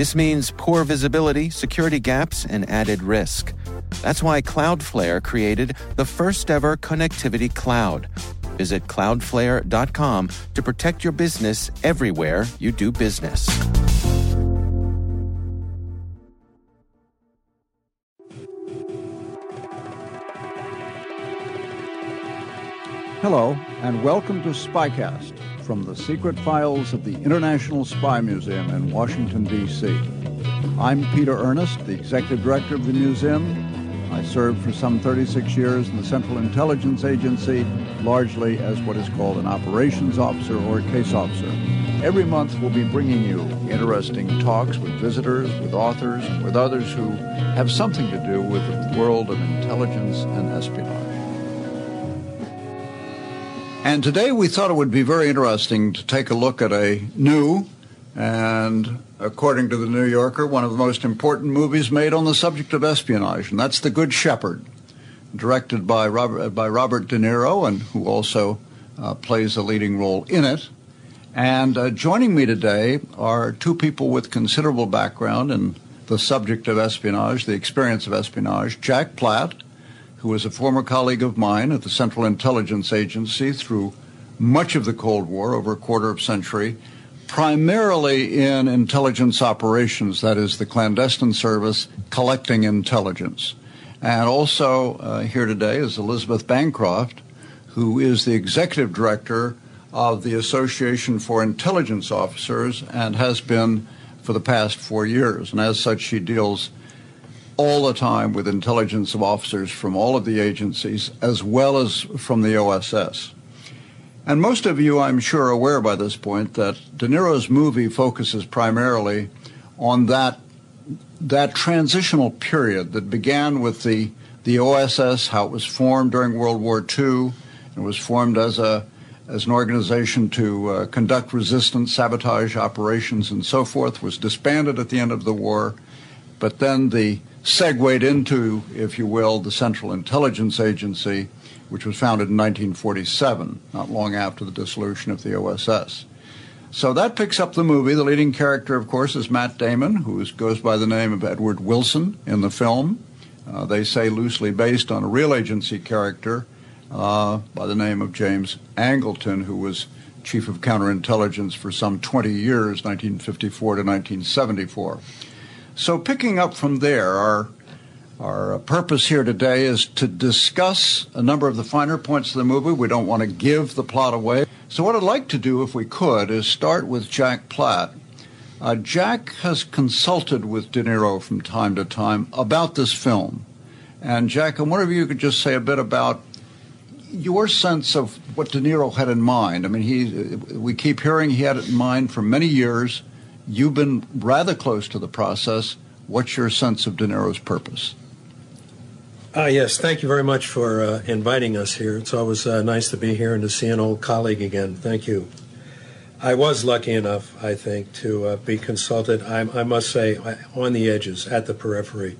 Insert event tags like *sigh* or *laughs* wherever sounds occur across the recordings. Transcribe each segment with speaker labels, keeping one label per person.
Speaker 1: This means poor visibility, security gaps, and added risk. That's why Cloudflare created the first ever connectivity cloud. Visit cloudflare.com to protect your business everywhere you do business.
Speaker 2: Hello, and welcome to Spycast from the secret files of the International Spy Museum in Washington, D.C. I'm Peter Earnest, the executive director of the museum. I served for some 36 years in the Central Intelligence Agency, largely as what is called an operations officer or case officer. Every month, we'll be bringing you interesting talks with visitors, with authors, and with others who have something to do with the world of intelligence and espionage. And today we thought it would be very interesting to take a look at a new and, according to the New Yorker, one of the most important movies made on the subject of espionage, and that's The Good Shepherd, directed by Robert, by Robert De Niro, and who also uh, plays a leading role in it. And uh, joining me today are two people with considerable background in the subject of espionage, the experience of espionage Jack Platt who was a former colleague of mine at the Central Intelligence Agency through much of the Cold War, over a quarter of a century, primarily in intelligence operations, that is, the clandestine service collecting intelligence. And also uh, here today is Elizabeth Bancroft, who is the executive director of the Association for Intelligence Officers and has been for the past four years. And as such, she deals all the time with intelligence of officers from all of the agencies as well as from the OSS. And most of you, I'm sure, are aware by this point that De Niro's movie focuses primarily on that that transitional period that began with the the OSS, how it was formed during World War II, and was formed as a as an organization to uh, conduct resistance, sabotage operations, and so forth, was disbanded at the end of the war. But then the segued into, if you will, the Central Intelligence Agency, which was founded in 1947, not long after the dissolution of the OSS. So that picks up the movie. The leading character, of course, is Matt Damon, who goes by the name of Edward Wilson in the film. Uh, they say loosely based on a real agency character uh, by the name of James Angleton, who was chief of counterintelligence for some 20 years, 1954 to 1974. So, picking up from there, our our purpose here today is to discuss a number of the finer points of the movie. We don't want to give the plot away. So, what I'd like to do, if we could, is start with Jack Platt. Uh, Jack has consulted with De Niro from time to time about this film. And, Jack, I wonder if you could just say a bit about your sense of what De Niro had in mind. I mean, he, we keep hearing he had it in mind for many years. You've been rather close to the process. What's your sense of De Niro's purpose?
Speaker 3: Uh, yes, thank you very much for uh, inviting us here. It's always uh, nice to be here and to see an old colleague again. Thank you. I was lucky enough, I think, to uh, be consulted. I, I, must say, on the edges, at the periphery.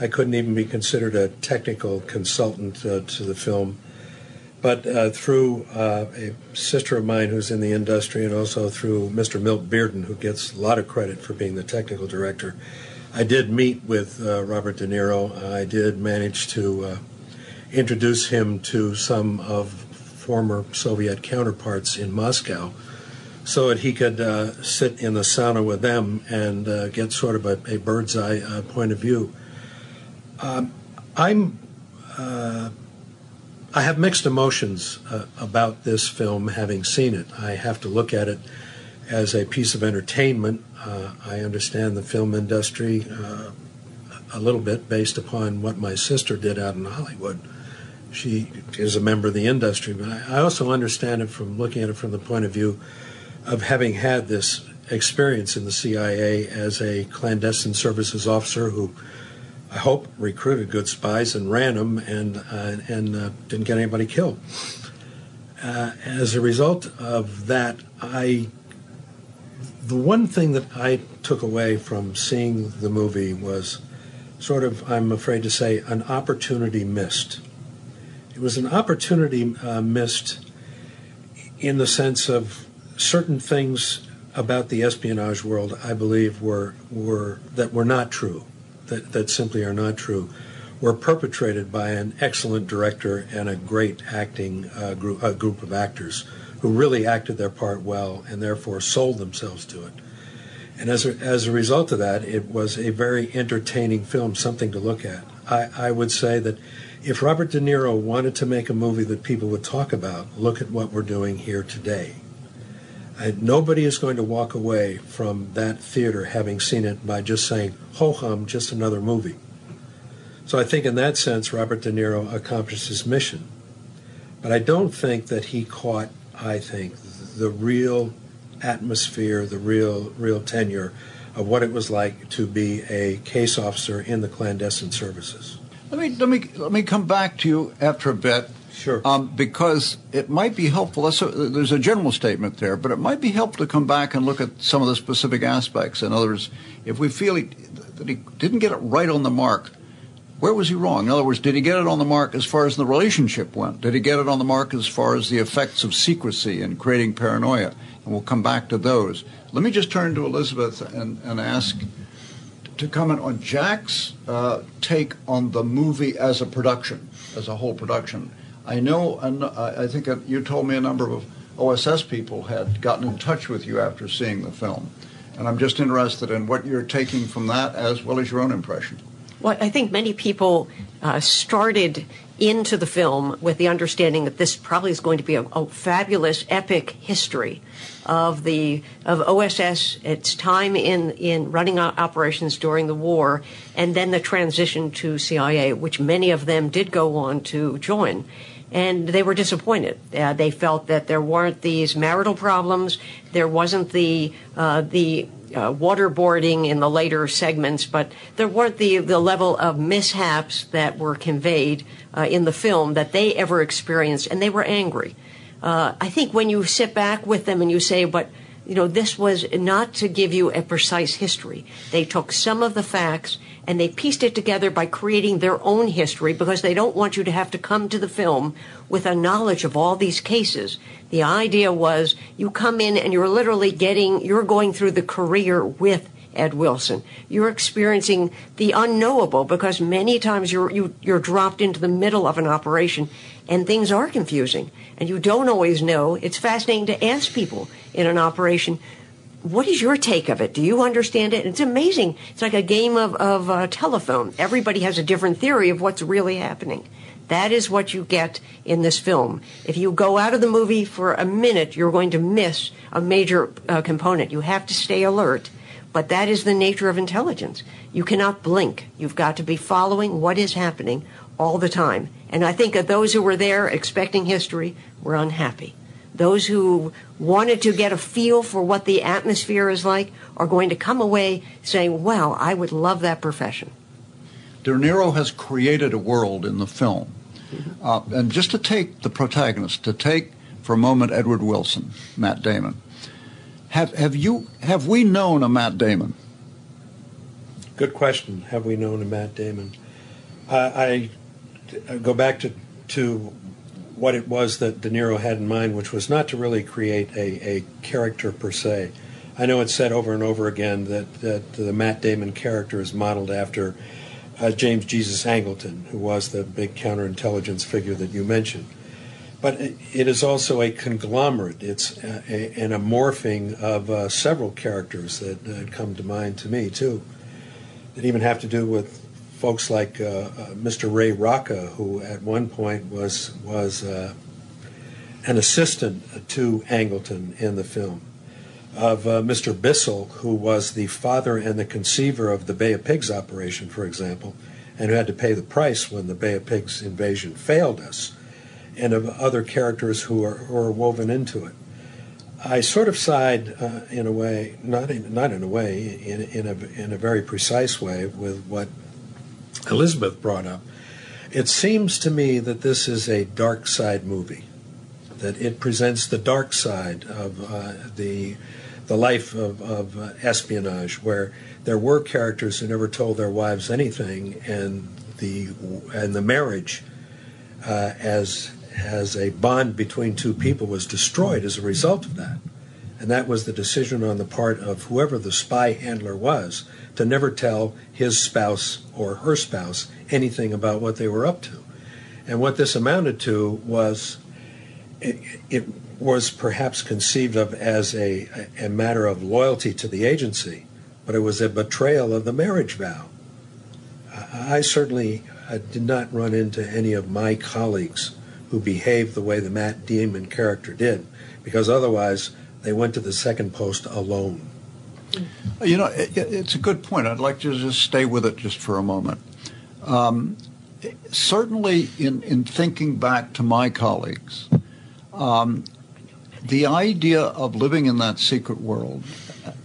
Speaker 3: I couldn't even be considered a technical consultant uh, to the film. But uh, through uh, a sister of mine who's in the industry, and also through Mr. Milt Bearden, who gets a lot of credit for being the technical director, I did meet with uh, Robert De Niro. I did manage to uh, introduce him to some of former Soviet counterparts in Moscow so that he could uh, sit in the sauna with them and uh, get sort of a, a bird's eye point of view. Um, I'm I have mixed emotions uh, about this film, having seen it. I have to look at it as a piece of entertainment. Uh, I understand the film industry uh, a little bit based upon what my sister did out in Hollywood. She is a member of the industry, but I, I also understand it from looking at it from the point of view of having had this experience in the CIA as a clandestine services officer who I hope, recruited good spies and ran them and, uh, and uh, didn't get anybody killed. Uh, as a result of that, I the one thing that I took away from seeing the movie was sort of, I'm afraid to say, an opportunity missed. It was an opportunity uh, missed in the sense of certain things about the espionage world, I believe, were, were that were not true, that, that simply are not true, were perpetrated by an excellent director and a great acting uh, group, a group of actors who really acted their part well and therefore sold themselves to it. And as a, as a result of that, it was a very entertaining film, something to look at. I, I would say that if Robert De Niro wanted to make a movie that people would talk about, look at what we're doing here today. I, nobody is going to walk away from that theater having seen it by just saying, ho hum, just another movie. So I think in that sense, Robert De Niro accomplished his mission. But I don't think that he caught I think, the real atmosphere, the real real tenure of what it was like to be a case officer in the clandestine services.
Speaker 2: Let me let me let me come back to you after a bit.
Speaker 3: Sure.
Speaker 2: Um, because it might be helpful. A, there's a general statement there, but it might be helpful to come back and look at some of the specific aspects. In other words, if we feel he, that he didn't get it right on the mark, where was he wrong? In other words, did he get it on the mark as far as the relationship went? Did he get it on the mark as far as the effects of secrecy and creating paranoia? And we'll come back to those. Let me just turn to Elizabeth and, and ask to comment on Jack's uh, take on the movie as a production, as a whole production. I know, I think you told me a number of OSS people had gotten in touch with you after seeing the film. And I'm just interested in what you're taking from that as well as your own impression.
Speaker 4: Well, I think many people uh, started into the film with the understanding that this probably is going to be a, a, fabulous, epic history of the of OSS, its time in in running operations during the war, and then the transition to CIA, which many of them did go on to join. And they were disappointed. Uh, they felt that there weren't these marital problems. There wasn't the uh, the uh, waterboarding in the later segments, but there weren't the, the level of mishaps that were conveyed uh, in the film that they ever experienced, and they were angry. Uh, I think when you sit back with them and you say, but you know, this was not to give you a precise history. They took some of the facts and they pieced it together by creating their own history because they don't want you to have to come to the film with a knowledge of all these cases. The idea was you come in and you're literally getting, you're going through the career with Ed Wilson. You're experiencing the unknowable because many times you're you, are you are dropped into the middle of an operation and things are confusing and you don't always know. It's fascinating to ask people in an operation, what is your take of it? Do you understand it? It's amazing. It's like a game of, of uh, telephone. Everybody has a different theory of what's really happening. That is what you get in this film. If you go out of the movie for a minute, you're going to miss a major uh, component. You have to stay alert but that is the nature of intelligence. You cannot blink. You've got to be following what is happening all the time. And I think that those who were there expecting history were unhappy. Those who wanted to get a feel for what the atmosphere is like are going to come away saying, wow, I would love that profession.
Speaker 2: De Niro has created a world in the film. Mm-hmm. Uh, and just to take the protagonist, to take for a moment Edward Wilson, Matt Damon, have have you have we known a Matt Damon?
Speaker 3: Good question. Have we known a Matt Damon? I, I go back to to what it was that De Niro had in mind, which was not to really create a, a character per se. I know it's said over and over again that, that the Matt Damon character is modeled after uh, James Jesus Angleton, who was the big counterintelligence figure that you mentioned. But it is also a conglomerate. It's a, a, an amorphing of uh, several characters that uh, come to mind to me, too, that even have to do with folks like uh, uh Mr. Ray Rocca, who at one point was, was uh, an assistant to Angleton in the film, of uh, Mr. Bissell, who was the father and the conceiver of the Bay of Pigs operation, for example, and who had to pay the price when the Bay of Pigs invasion failed us and of other characters who are, who are woven into it. I sort of side, uh, in a way, not in, not in a way, in, in, a, in a very precise way, with what Elizabeth brought up, it seems to me that this is a dark side movie, that it presents the dark side of uh, the the life of, of espionage, where there were characters who never told their wives anything, and the and the marriage uh, as as a bond between two people was destroyed as a result of that. And that was the decision on the part of whoever the spy handler was to never tell his spouse or her spouse anything about what they were up to. And what this amounted to was it, it was perhaps conceived of as a, a matter of loyalty to the agency, but it was a betrayal of the marriage vow. I certainly I did not run into any of my colleagues who behaved the way the Matt Damon character did, because otherwise they went to the second post alone.
Speaker 2: You know, it, it's a good point. I'd like to just stay with it just for a moment. Um, certainly, in, in thinking back to my colleagues, um, the idea of living in that secret world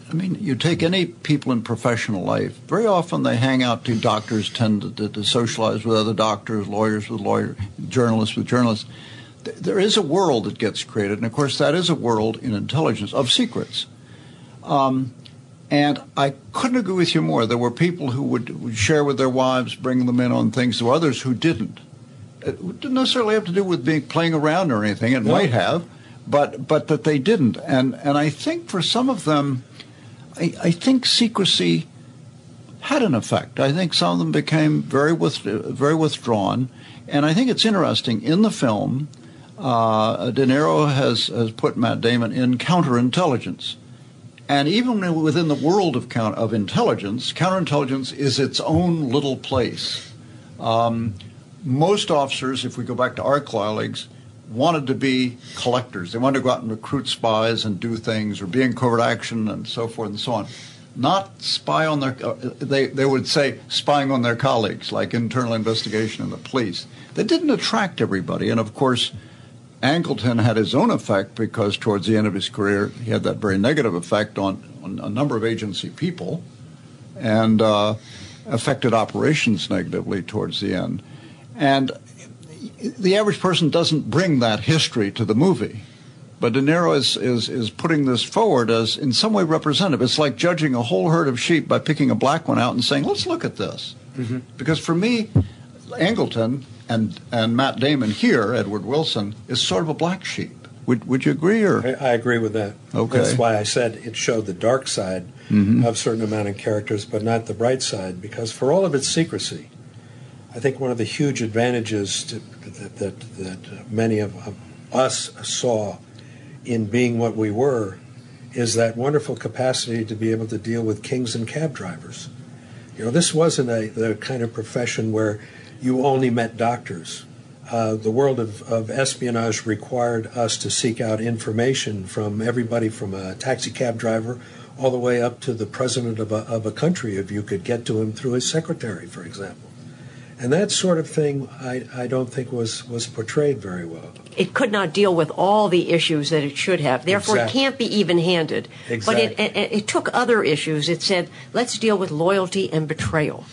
Speaker 2: I mean, you take any people in professional life, very often they hang out to doctors tend to, to, to socialize with other doctors, lawyers with lawyers, journalists with journalists. There is a world that gets created, and of course, that is a world in intelligence of secrets. Um, and I couldn't agree with you more. There were people who would, would share with their wives, bring them in on things, there were others who didn't. It didn't necessarily have to do with being playing around or anything. It no. might have, but but that they didn't. And and I think for some of them, I, I think secrecy had an effect. I think some of them became very with, very withdrawn, and I think it's interesting in the film. Uh, De Niro has has put Matt Damon in counterintelligence, and even within the world of count, of intelligence, counterintelligence is its own little place. Um, most officers, if we go back to our colleagues, wanted to be collectors. They wanted to go out and recruit spies and do things or be in covert action and so forth and so on. Not spy on their, uh, they, they would say spying on their colleagues, like internal investigation and the police. That didn't attract everybody. And of course, Angleton had his own effect because towards the end of his career, he had that very negative effect on, on a number of agency people and uh, affected operations negatively towards the end. And the average person doesn't bring that history to the movie. But De Niro is, is, is putting this forward as in some way representative. It's like judging a whole herd of sheep by picking a black one out and saying, let's look at this. Mm-hmm. Because for me, Angleton and, and Matt Damon here, Edward Wilson, is sort of a black sheep. Would, would you agree? Or
Speaker 3: I, I agree with that.
Speaker 2: Okay.
Speaker 3: That's why I said it showed the dark side mm-hmm. of certain amount of characters, but not the bright side. Because for all of its secrecy, I think one of the huge advantages to, that, that, that, many of, of us saw in being what we were is that wonderful capacity to be able to deal with kings and cab drivers. You know, this wasn't a the kind of profession where you only met doctors. Uh, the world of, of espionage required us to seek out information from everybody from a taxi cab driver all the way up to the president of a, of a country if you could get to him through his secretary, for example. And that sort of thing, I, I don't think was, was portrayed very well.
Speaker 4: It could not deal with all the issues that it should have. Therefore, exactly. it can't be even handed.
Speaker 3: Exactly.
Speaker 4: But it, it, it took other issues. It said, let's deal with loyalty and betrayal.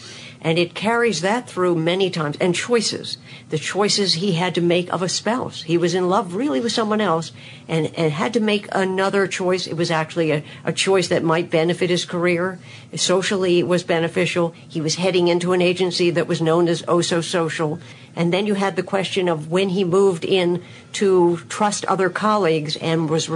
Speaker 4: And it carries that through many times. And choices. The choices he had to make of a spouse. He was in love really with someone else and, and had to make another choice. It was actually a, a choice that might benefit his career. Socially, it was beneficial. He was heading into an agency that was known as Oh So Social. And then you had the question of when he moved in to trust other colleagues and was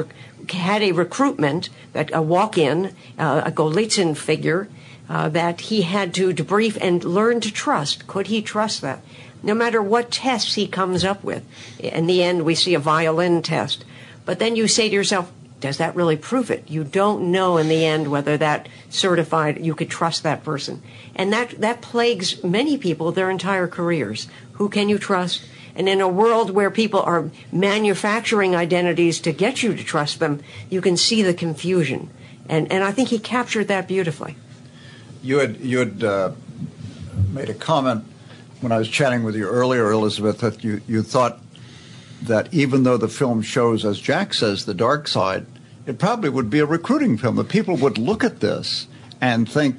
Speaker 4: had a recruitment, that a walk-in, uh, a Golitsyn figure uh, that he had to debrief and learn to trust. Could he trust that? No matter what tests he comes up with. In the end, we see a violin test. But then you say to yourself, does that really prove it? You don't know in the end whether that certified you could trust that person. And that, that plagues many people their entire careers. Who can you trust? And in a world where people are manufacturing identities to get you to trust them, you can see the confusion. And, and I think he captured that beautifully
Speaker 2: you had you had uh, made a comment when I was chatting with you earlier, Elizabeth, that you, you thought that even though the film shows, as Jack says, the dark side, it probably would be a recruiting film. That people would look at this and think,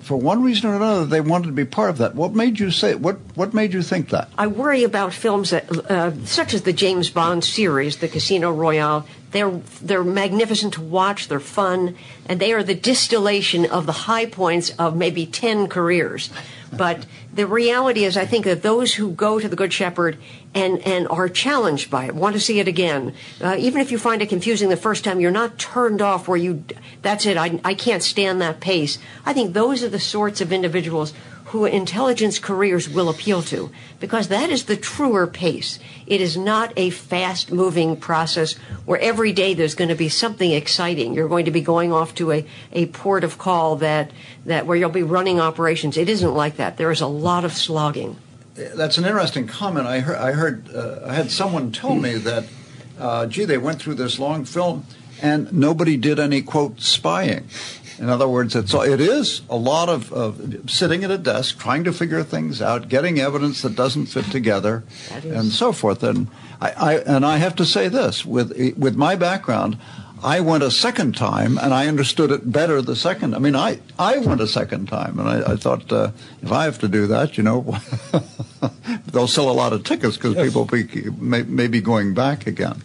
Speaker 2: for one reason or another, they wanted to be part of that. What made you say? What What made you think that?
Speaker 4: I worry about films that, uh, such as the James Bond series, the Casino Royale. They're they're magnificent to watch. They're fun, and they are the distillation of the high points of maybe ten careers. But the reality is, I think that those who go to the Good Shepherd and, and are challenged by it, want to see it again, uh, even if you find it confusing the first time, you're not turned off where you, that's it, I, I can't stand that pace. I think those are the sorts of individuals who intelligence careers will appeal to because that is the truer pace. It is not a fast moving process where every day there's going to be something exciting. You're going to be going off to a, a port of call that, that where you'll be running operations. It isn't like that. There is a lot of slogging.
Speaker 2: That's an interesting comment. I heard, I, heard, uh, I had someone tell me that, uh, gee, they went through this long film and nobody did any quote spying. In other words, it's it is a lot of, of sitting at a desk, trying to figure things out, getting evidence that doesn't fit together, and so forth. And I, I and I have to say this with with my background. I went a second time and I understood it better the second. I mean, I, I went a second time and I, I thought uh, if I have to do that, you know, *laughs* they'll sell a lot of tickets because yes. people be, may, may be going back again.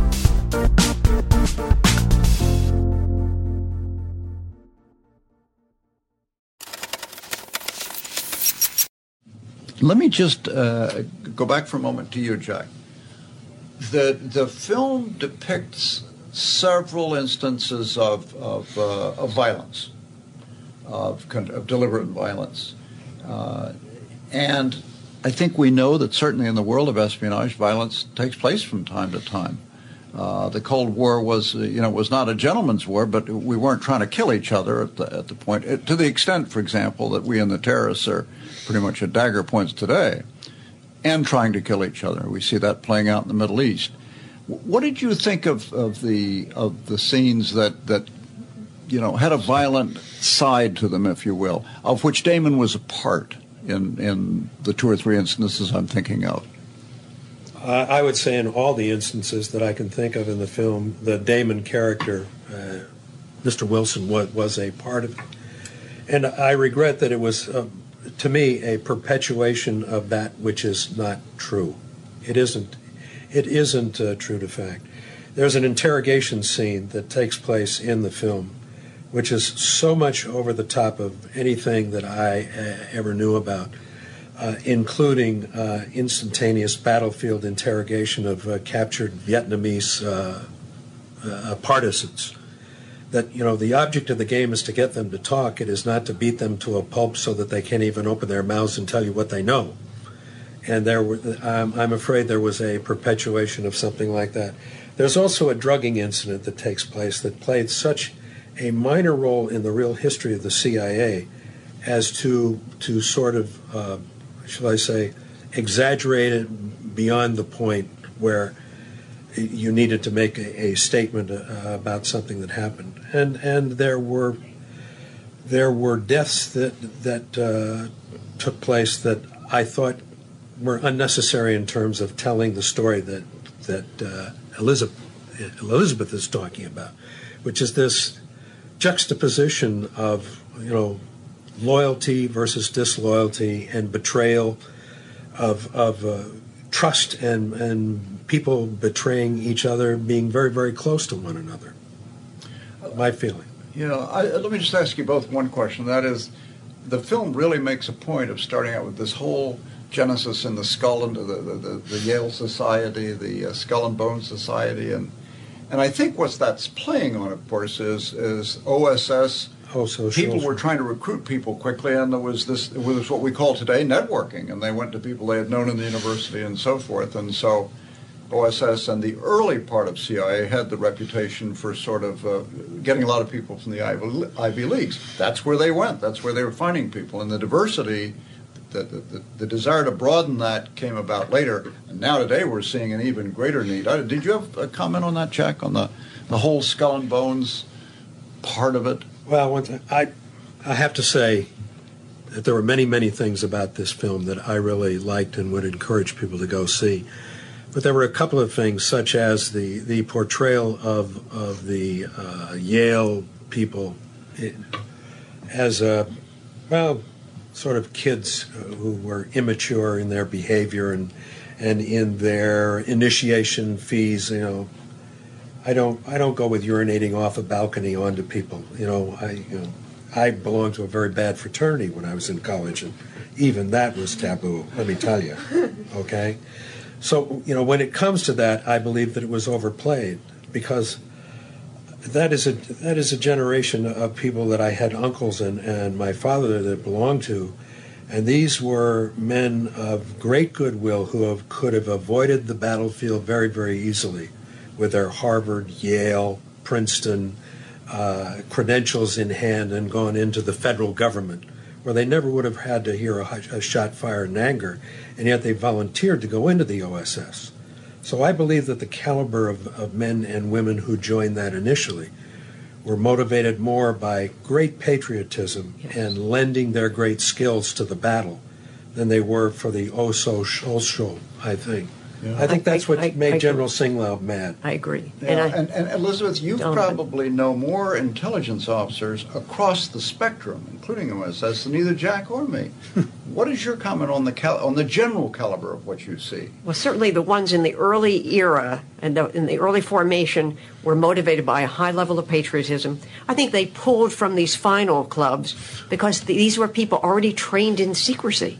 Speaker 2: Let me just uh, go back for a moment to you, Jack. The, the film depicts several instances of, of, uh, of violence, of, of, deliberate violence. Uh, and I think we know that certainly in the world of espionage, violence takes place from time to time. Uh, the Cold War was, uh, you know, was not a gentleman's war, but we weren't trying to kill each other at the, at the point. It, to the extent, for example, that we and the terrorists are pretty much at dagger points today, and trying to kill each other. We see that playing out in the Middle East. What did you think of, of the of the scenes that that you know had a violent side to them, if you will, of which Damon was a part in in the two or three instances I'm thinking of?
Speaker 3: Uh, I would say in all the instances that I can think of in the film, the Damon character, uh, Mr. Wilson, was, was a part of it. And I regret that it was, uh, to me, a perpetuation of that which is not true. It isn't. It isn't uh, true to fact. There's an interrogation scene that takes place in the film, which is so much over the top of anything that I uh, ever knew about uh, including uh, instantaneous battlefield interrogation of uh, captured Vietnamese uh, uh, partisans. That you know the object of the game is to get them to talk. It is not to beat them to a pulp so that they can't even open their mouths and tell you what they know. And there, were, I'm, I'm afraid there was a perpetuation of something like that. There's also a drugging incident that takes place that played such a minor role in the real history of the CIA as to to sort of uh, shall I say, exaggerated beyond the point where you needed to make a, a statement uh, about something that happened, and and there were there were deaths that that uh, took place that I thought were unnecessary in terms of telling the story that that uh, Elizabeth Elizabeth is talking about, which is this juxtaposition of you know loyalty versus disloyalty and betrayal of, of uh, trust and, and people betraying each other, being very, very close to one another. My feeling.
Speaker 2: You know, I, let me just ask you both one question. That is, the film really makes a point of starting out with this whole genesis in the Skull and the, the, the, the Yale Society, the uh, Skull and Bone Society, and and I think what that's playing on, of course, is is OSS.
Speaker 3: Oh, so
Speaker 2: people were trying to recruit people quickly, and there was this was what we call today networking, and they went to people they had known in the university and so forth, and so OSS and the early part of CIA had the reputation for sort of uh, getting a lot of people from the Ivy, Ivy Leagues. That's where they went. That's where they were finding people, and the diversity. The, the, the, desire to broaden that came about later, and now today we're seeing an even greater need. Did you have a comment on that, Jack, on the, the whole skull and bones part of it?
Speaker 3: Well, I, I have to say that there were many, many things about this film that I really liked and would encourage people to go see. But there were a couple of things, such as the, the portrayal of, of the uh, Yale people as, a, well, sort of kids who were immature in their behavior and, and in their initiation fees, you know. I don't I don't go with urinating off a balcony onto people. You know, I you know, I belonged to a very bad fraternity when I was in college, and even that was taboo. Let me tell you. *laughs* Okay, so, you know, when it comes to that, I believe that it was overplayed because that is a that is a generation of people that I had uncles and, and my father that belonged to, and these were men of great goodwill who have, could have avoided the battlefield very very easily, with their Harvard, Yale, Princeton uh, credentials in hand, and gone into the federal government, where they never would have had to hear a, a shot fired in anger and yet they volunteered to go into the OSS. So I believe that the caliber of, of men and women who joined that initially were motivated more by great patriotism yes. and lending their great skills to the battle than they were for the oh so social, I think. Yeah. I think that's what I, I, made I General Singlaub mad.
Speaker 4: I agree.
Speaker 2: Yeah. And, and, and, Elizabeth, you probably know more intelligence officers across the spectrum, including OSS, than either Jack or me. *laughs* what is your comment on the cal- on the general caliber of what you see?
Speaker 4: Well, certainly the ones in the early era and the, in the early formation were motivated by a high level of patriotism. I think they pulled from these final clubs because these were people already trained in secrecy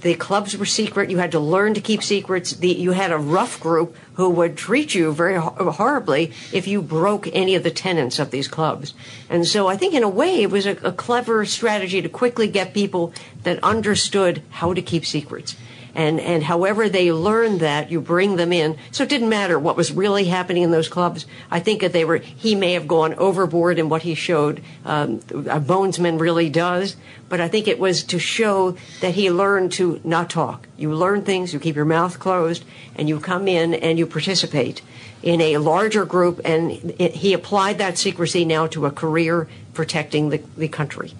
Speaker 4: the clubs were secret. You had to learn to keep secrets. The, you had a rough group who would treat you very horribly if you broke any of the tenets of these clubs. And so I think in a way it was a, a clever strategy to quickly get people that understood how to keep secrets and and however they learned that, you bring them in. So it didn't matter what was really happening in those clubs. I think that they were he may have gone overboard in what he showed. Um, a bonesman really does, but I think it was to show that he learned to not talk. You learn things, you keep your mouth closed, and you come in and you participate in a larger group, and it, he applied that secrecy now to a career protecting the, the country.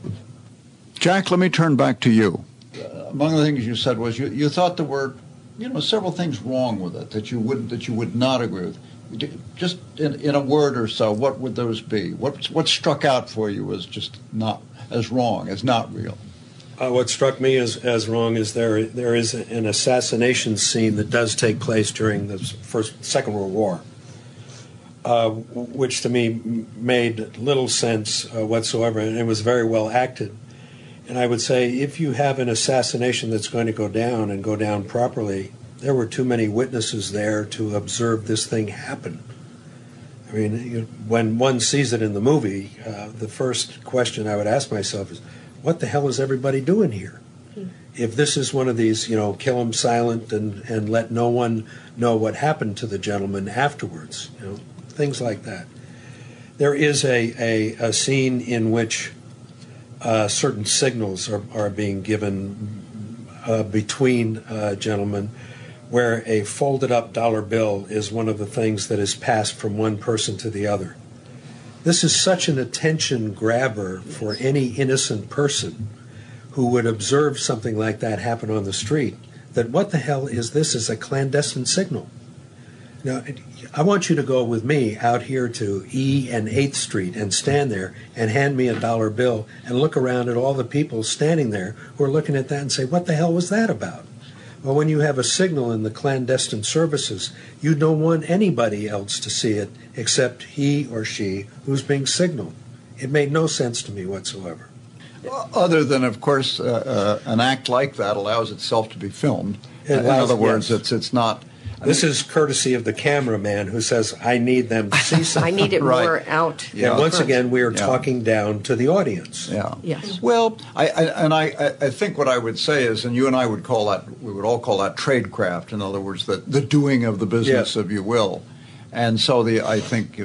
Speaker 2: Jack, let me turn back to you among the things you said was you, you thought there were, you know, several things wrong with it that you would that you would not agree with. Just in, in a word or so, what would those be? What what struck out for you as just not as wrong, as not real?
Speaker 3: Uh, what struck me as, as wrong is there there is an assassination scene that does take place during the first Second World War, uh, which to me made little sense uh, whatsoever, and it was very well acted. And I would say if you have an assassination that's going to go down and go down properly, there were too many witnesses there to observe this thing happen. I mean, you, when one sees it in the movie, uh, the first question I would ask myself is, what the hell is everybody doing here? Hmm. If this is one of these, you know, kill him silent and, and let no one know what happened to the gentleman afterwards, you know, things like that. There is a, a, a scene in which uh, certain signals are, are being given uh, between uh, gentlemen where a folded up dollar bill is one of the things that is passed from one person to the other. This is such an attention grabber for any innocent person who would observe something like that happen on the street that what the hell is this as a clandestine signal? Now, I want you to go with me out here to E and 8th Street and stand there and hand me a dollar bill and look around at all the people standing there who are looking at that and say, What the hell was that about? Well, when you have a signal in the clandestine services, you don't want anybody else to see it except he or she who's being signaled. It made no sense to me whatsoever.
Speaker 2: Other than, of course, uh, uh, an act like that allows itself to be filmed.
Speaker 3: It
Speaker 2: In other words,
Speaker 3: yes.
Speaker 2: it's it's not.
Speaker 3: This is courtesy of the cameraman who says, I need them to see something. *laughs*
Speaker 4: I need it
Speaker 2: Right.
Speaker 4: more out.
Speaker 2: Yeah.
Speaker 3: And once again, we are
Speaker 2: Yeah.
Speaker 3: talking down to the audience.
Speaker 2: Yeah.
Speaker 4: Yes.
Speaker 2: Well, I, I and I, I- I think what I would say is, and you and I would call that, we would all call that tradecraft. In other words, the the doing of the business,
Speaker 3: Yes.
Speaker 2: if you will. And so the I think uh,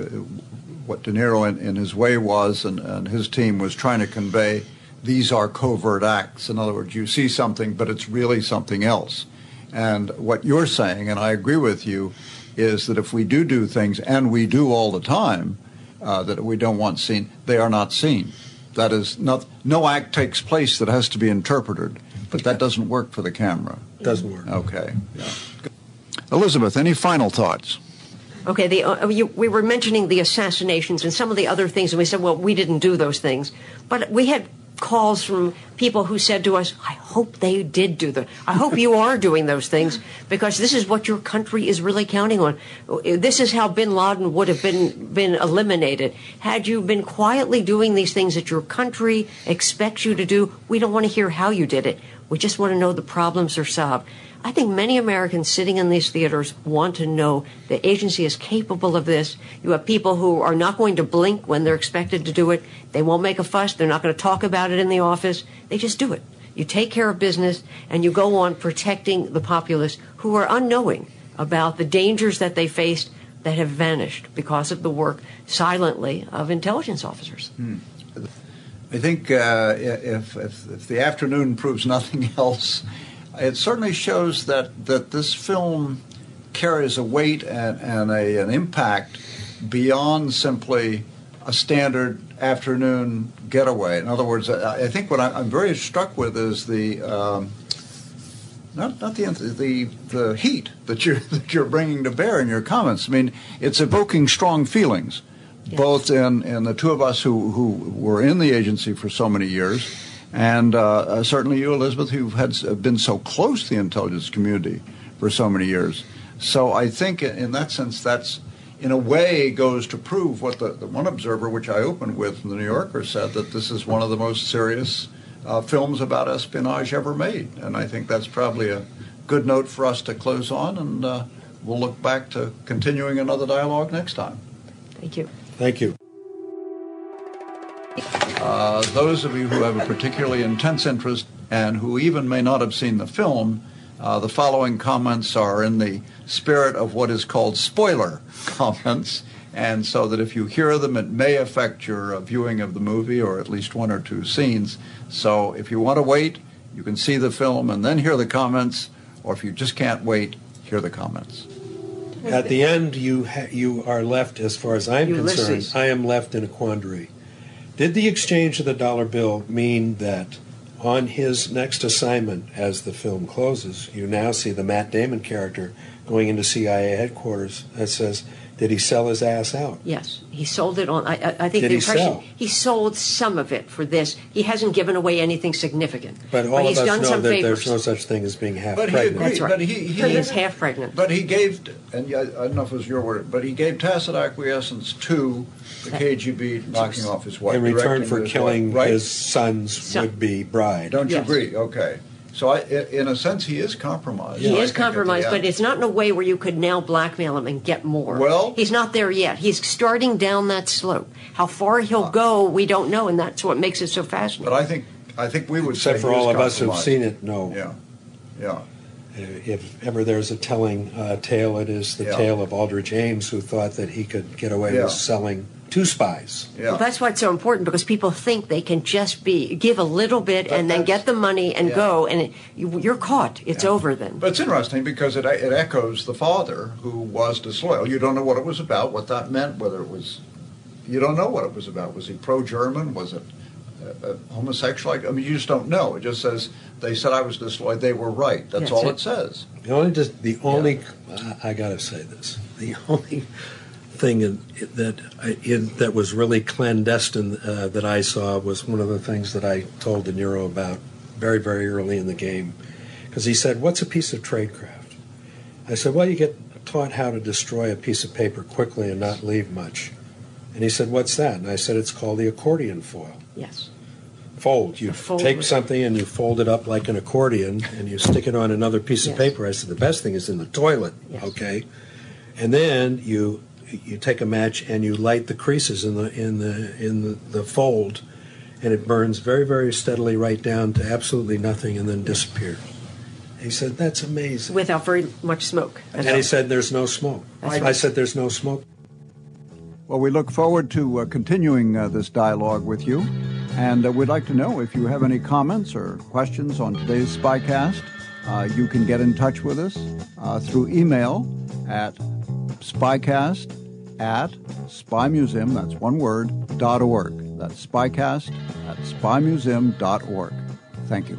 Speaker 2: what De Niro in, in his way was, and, and his team was trying to convey, these are covert acts. In other words, you see something, but it's really something else. And what you're saying, and I agree with you, is that if we do do things, and we do all the time, uh, that we don't want seen, they are not seen. That is, not, no act takes place that has to be interpreted, but that doesn't work for the camera.
Speaker 3: Doesn't work.
Speaker 2: Okay. Yeah. Elizabeth, any final thoughts?
Speaker 4: Okay, the, uh, you, we were mentioning the assassinations and some of the other things, and we said, well, we didn't do those things. But we had calls from people who said to us, I hope they did do them. I hope you are doing those things because this is what your country is really counting on. This is how bin Laden would have been, been eliminated. Had you been quietly doing these things that your country expects you to do, we don't want to hear how you did it. We just want to know the problems are solved. I think many Americans sitting in these theaters want to know the agency is capable of this. You have people who are not going to blink when they're expected to do it. They won't make a fuss. They're not going to talk about it in the office. They just do it. You take care of business and you go on protecting the populace who are unknowing about the dangers that they faced that have vanished because of the work silently of intelligence officers.
Speaker 2: I think uh, if, if, if the afternoon proves nothing *laughs* else, it certainly shows that, that this film carries a weight and, and a, an impact beyond simply a standard afternoon getaway. In other words, I, I think what I, I'm very struck with is the um, not not the the the heat that you're *laughs* that you're bringing to bear in your comments. I mean, it's evoking strong feelings, both in in the two of us who who were in the agency for so many years, and uh, uh, certainly you, Elizabeth, who had been so close to the intelligence community for so many years. So I think in that sense, that's in a way goes to prove what the, the one observer, which I opened with from the New Yorker, said that this is one of the most serious uh, films about espionage ever made. And I think that's probably a good note for us to close on, and uh, we'll look back to continuing another dialogue next time.
Speaker 4: Thank you.
Speaker 3: Thank you.
Speaker 2: Uh, those of you who have a particularly intense interest and who even may not have seen the film, uh, the following comments are in the spirit of what is called spoiler *laughs* comments, and so that if you hear them, it may affect your uh, viewing of the movie or at least one or two scenes. So if you want to wait, you can see the film and then hear the comments, or if you just can't wait, hear the comments.
Speaker 3: At the end, you ha- you are left, as far as I'm
Speaker 4: Ulysses.
Speaker 3: concerned, I am left in a quandary. Did the exchange of the dollar bill mean that on his next assignment, as the film closes, you now see the Matt Damon character going into CIA headquarters that says, "Did he sell his ass out?"
Speaker 4: Yes, he sold it on. I, I, I think
Speaker 3: Did
Speaker 4: the
Speaker 3: he
Speaker 4: impression
Speaker 3: sell?
Speaker 4: he sold some of it for this. He hasn't given away anything significant,
Speaker 3: But all
Speaker 4: he's
Speaker 3: of us
Speaker 4: done
Speaker 3: know that
Speaker 4: favors.
Speaker 3: there's no such thing as being half
Speaker 2: But he
Speaker 3: pregnant.
Speaker 2: agreed.
Speaker 4: That's right.
Speaker 2: But he- he-
Speaker 4: he is half pregnant.
Speaker 2: But he gave, and yeah, I don't know if it was your word, but he gave tacit acquiescence to the KGB knocking off his wife.
Speaker 3: in return for
Speaker 2: his
Speaker 3: killing
Speaker 2: wife, right?
Speaker 3: his son's
Speaker 4: Son.
Speaker 3: would-be bride.
Speaker 2: Don't you
Speaker 4: Yes.
Speaker 2: agree? Okay. So I, i- in a sense, he is compromised.
Speaker 4: He is
Speaker 2: think, at the
Speaker 4: compromised, but it's not in a way where you could now blackmail him and get more.
Speaker 2: Well-
Speaker 4: he's not there yet. He's starting down that slope. How far he'll go, we don't know, and that's what makes it so fascinating.
Speaker 2: But I think I think we would
Speaker 3: Except
Speaker 2: say
Speaker 3: for
Speaker 2: he
Speaker 3: all of us who've seen it, no.
Speaker 2: Yeah, yeah.
Speaker 3: If ever there's a telling uh, tale, it is the
Speaker 2: Yeah.
Speaker 3: tale of Aldrich Ames, who thought that he could get away
Speaker 2: Yeah.
Speaker 3: with selling two spies.
Speaker 2: Yeah.
Speaker 4: Well, that's why it's so important because people think they can just be give a little bit
Speaker 2: But
Speaker 4: and then
Speaker 2: that's-
Speaker 4: get the money and
Speaker 2: yeah.
Speaker 4: go, and it, you, you're caught. It's over then.
Speaker 2: But it's interesting because it, it echoes the father who was disloyal. You don't know what it was about, what that meant, whether it was. You don't know what it was about. Was he pro-German? Was it uh, uh, homosexual? I mean, you just don't know. It just says they said I was disloyal. They were right. That's
Speaker 4: That's
Speaker 2: all
Speaker 4: it.
Speaker 2: it says.
Speaker 3: The only, just, the only, I, I gotta say this, the *laughs* only thing in, that I, in, that was really clandestine uh, that I saw was one of the things that I told De Niro about very, very early in the game, because he said, "What's a piece of tradecraft?" I said, "Well, you get taught how to destroy a piece of paper quickly and not leave much." And he said, "What's that?" And I said, "It's called the accordion foil."
Speaker 4: yes.
Speaker 3: Fold. You
Speaker 4: fold
Speaker 3: take
Speaker 4: was-
Speaker 3: something and you fold it up like an accordion and you stick it on another piece of
Speaker 4: Yes.
Speaker 3: paper. I said the best thing is in the toilet,
Speaker 4: Yes.
Speaker 3: okay? And then you you take a match and you light the creases in the in the in the, the fold and it burns very very steadily right down to absolutely nothing and then disappears. He said that's amazing.
Speaker 4: Without very much smoke.
Speaker 3: and he said there's no smoke.
Speaker 4: That's
Speaker 3: I said there's no smoke.
Speaker 2: Well, we look forward to uh, continuing uh, this dialogue with you. And uh, we'd like to know if you have any comments or questions on today's Spycast. Uh, you can get in touch with us uh, through email at spycast at spymuseum, that's one word, dot org. That's spycast at spymuseum.org. Thank you.